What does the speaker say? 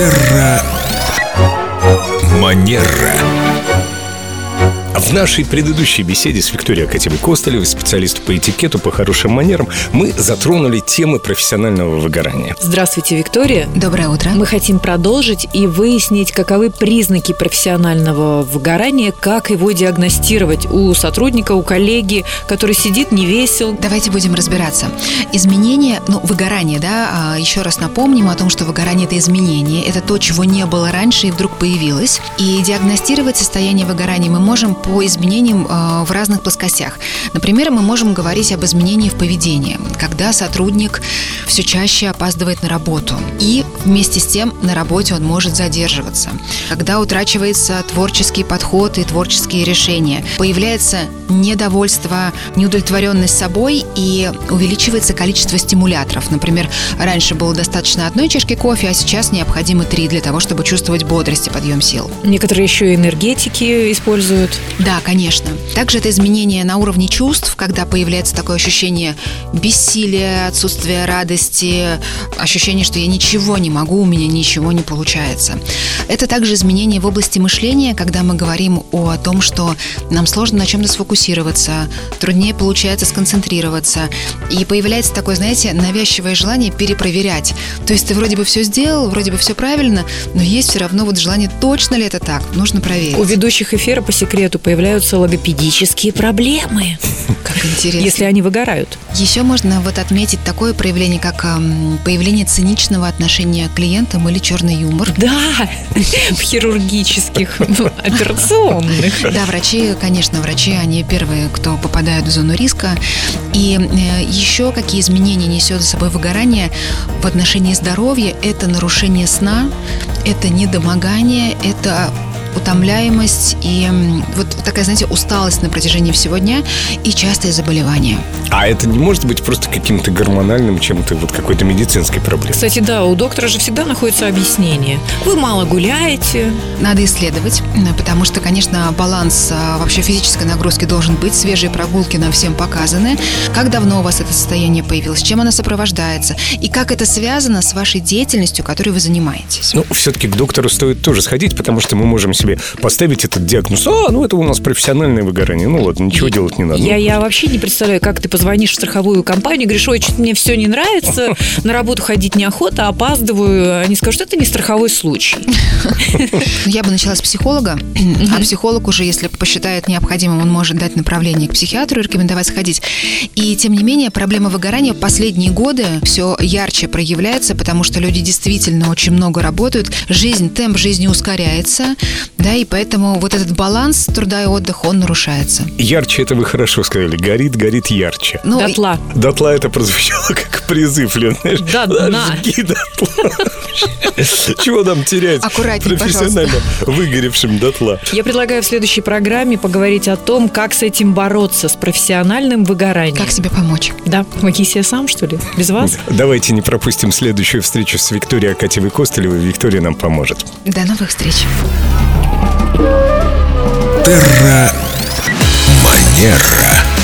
Терра Манера. В нашей предыдущей беседе с Викторией Акатьевой Костолевой, специалистом по этикету, по хорошим манерам, мы затронули темы профессионального выгорания. Здравствуйте, Виктория. Доброе утро. Мы хотим продолжить и выяснить, каковы признаки профессионального выгорания, как его диагностировать у сотрудника, у коллеги, который сидит не весел. Давайте будем разбираться. Изменение, ну, выгорание, да, а, еще раз напомним о том, что выгорание – это изменение, это то, чего не было раньше и вдруг появилось. И диагностировать состояние выгорания мы можем по изменениям э, в разных плоскостях. Например, мы можем говорить об изменении в поведении, когда сотрудник все чаще опаздывает на работу. И вместе с тем на работе он может задерживаться. Когда утрачивается творческий подход и творческие решения, появляется недовольство, неудовлетворенность собой и увеличивается количество стимуляторов. Например, раньше было достаточно одной чашки кофе, а сейчас необходимо три для того, чтобы чувствовать бодрость и подъем сил. Некоторые еще и энергетики используют. Да, конечно. Также это изменение на уровне чувств, когда появляется такое ощущение бессилия, отсутствия радости, ощущение, что я ничего не могу, у меня ничего не получается. Это также изменение в области мышления, когда мы говорим о том, что нам сложно на чем-то сфокусироваться, труднее получается сконцентрироваться. И появляется такое, знаете, навязчивое желание перепроверять. То есть ты вроде бы все сделал, вроде бы все правильно, но есть все равно вот желание, точно ли это так, нужно проверить. У ведущих эфира по секрету появляются логопедические проблемы. Как интересно. Если они выгорают. Еще можно вот отметить такое проявление, как эм, появление циничного отношения к клиентам или черный юмор. Да, в хирургических, ну, операционных. Да, врачи, конечно, врачи, они первые, кто попадают в зону риска. И э, еще какие изменения несет за собой выгорание в отношении здоровья? Это нарушение сна, это недомогание, это утомляемость и вот такая, знаете, усталость на протяжении всего дня и частые заболевания. А это не может быть просто каким-то гормональным чем-то, вот какой-то медицинской проблемой? Кстати, да, у доктора же всегда находится объяснение. Вы мало гуляете. Надо исследовать, потому что, конечно, баланс а, вообще физической нагрузки должен быть. Свежие прогулки нам всем показаны. Как давно у вас это состояние появилось? Чем оно сопровождается? И как это связано с вашей деятельностью, которой вы занимаетесь? Ну, все-таки к доктору стоит тоже сходить, потому что мы можем себе поставить этот диагноз. А, ну это у нас профессиональное выгорание. Ну ладно, ничего делать не надо. Я, ну, я вообще не представляю, как ты позвонишь в страховую компанию, говоришь, ой, что-то мне все не нравится, на работу ходить неохота, опаздываю. Они скажут, это не страховой случай. Я бы начала с психолога, а психолог уже, если посчитает необходимым, он может дать направление к психиатру и рекомендовать сходить. И тем не менее, проблема выгорания в последние годы все ярче проявляется, потому что люди действительно очень много работают, жизнь, темп жизни ускоряется, да, и поэтому вот этот баланс труда и отдыха, он нарушается. Ярче это вы хорошо сказали. Горит, горит ярче. Ну, дотла. Дотла это прозвучало как призыв, Лен. Знаешь, до дна. Жги дотла. Чего нам терять? Аккуратнее, Профессионально выгоревшим дотла. Я предлагаю в следующей программе поговорить о том, как с этим бороться, с профессиональным выгоранием. Как себе помочь? Да. Помоги себе сам, что ли? Без вас? Давайте не пропустим следующую встречу с Викторией Акатьевой Костылевой. Виктория нам поможет. До новых встреч. Терра Манера.